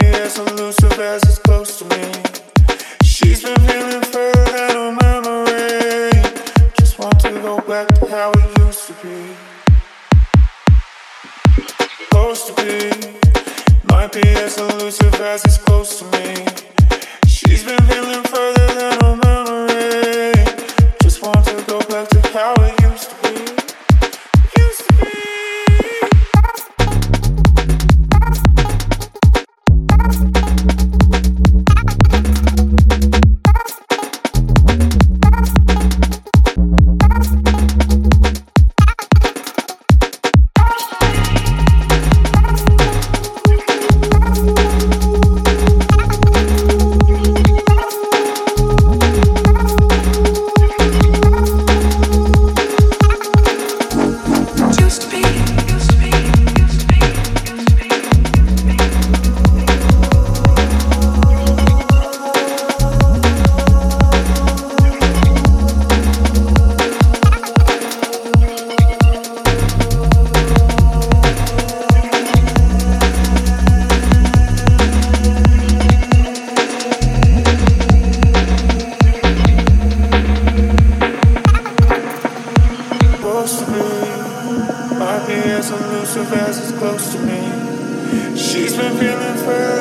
as elusive as it's close to me. She's been feeling further than her memory. Just want to go back to how it used to be. Supposed to be, might be as elusive as it's close to me. She's been feeling further than her memory. Just want to go back to how it of as is close to me. She's been feeling for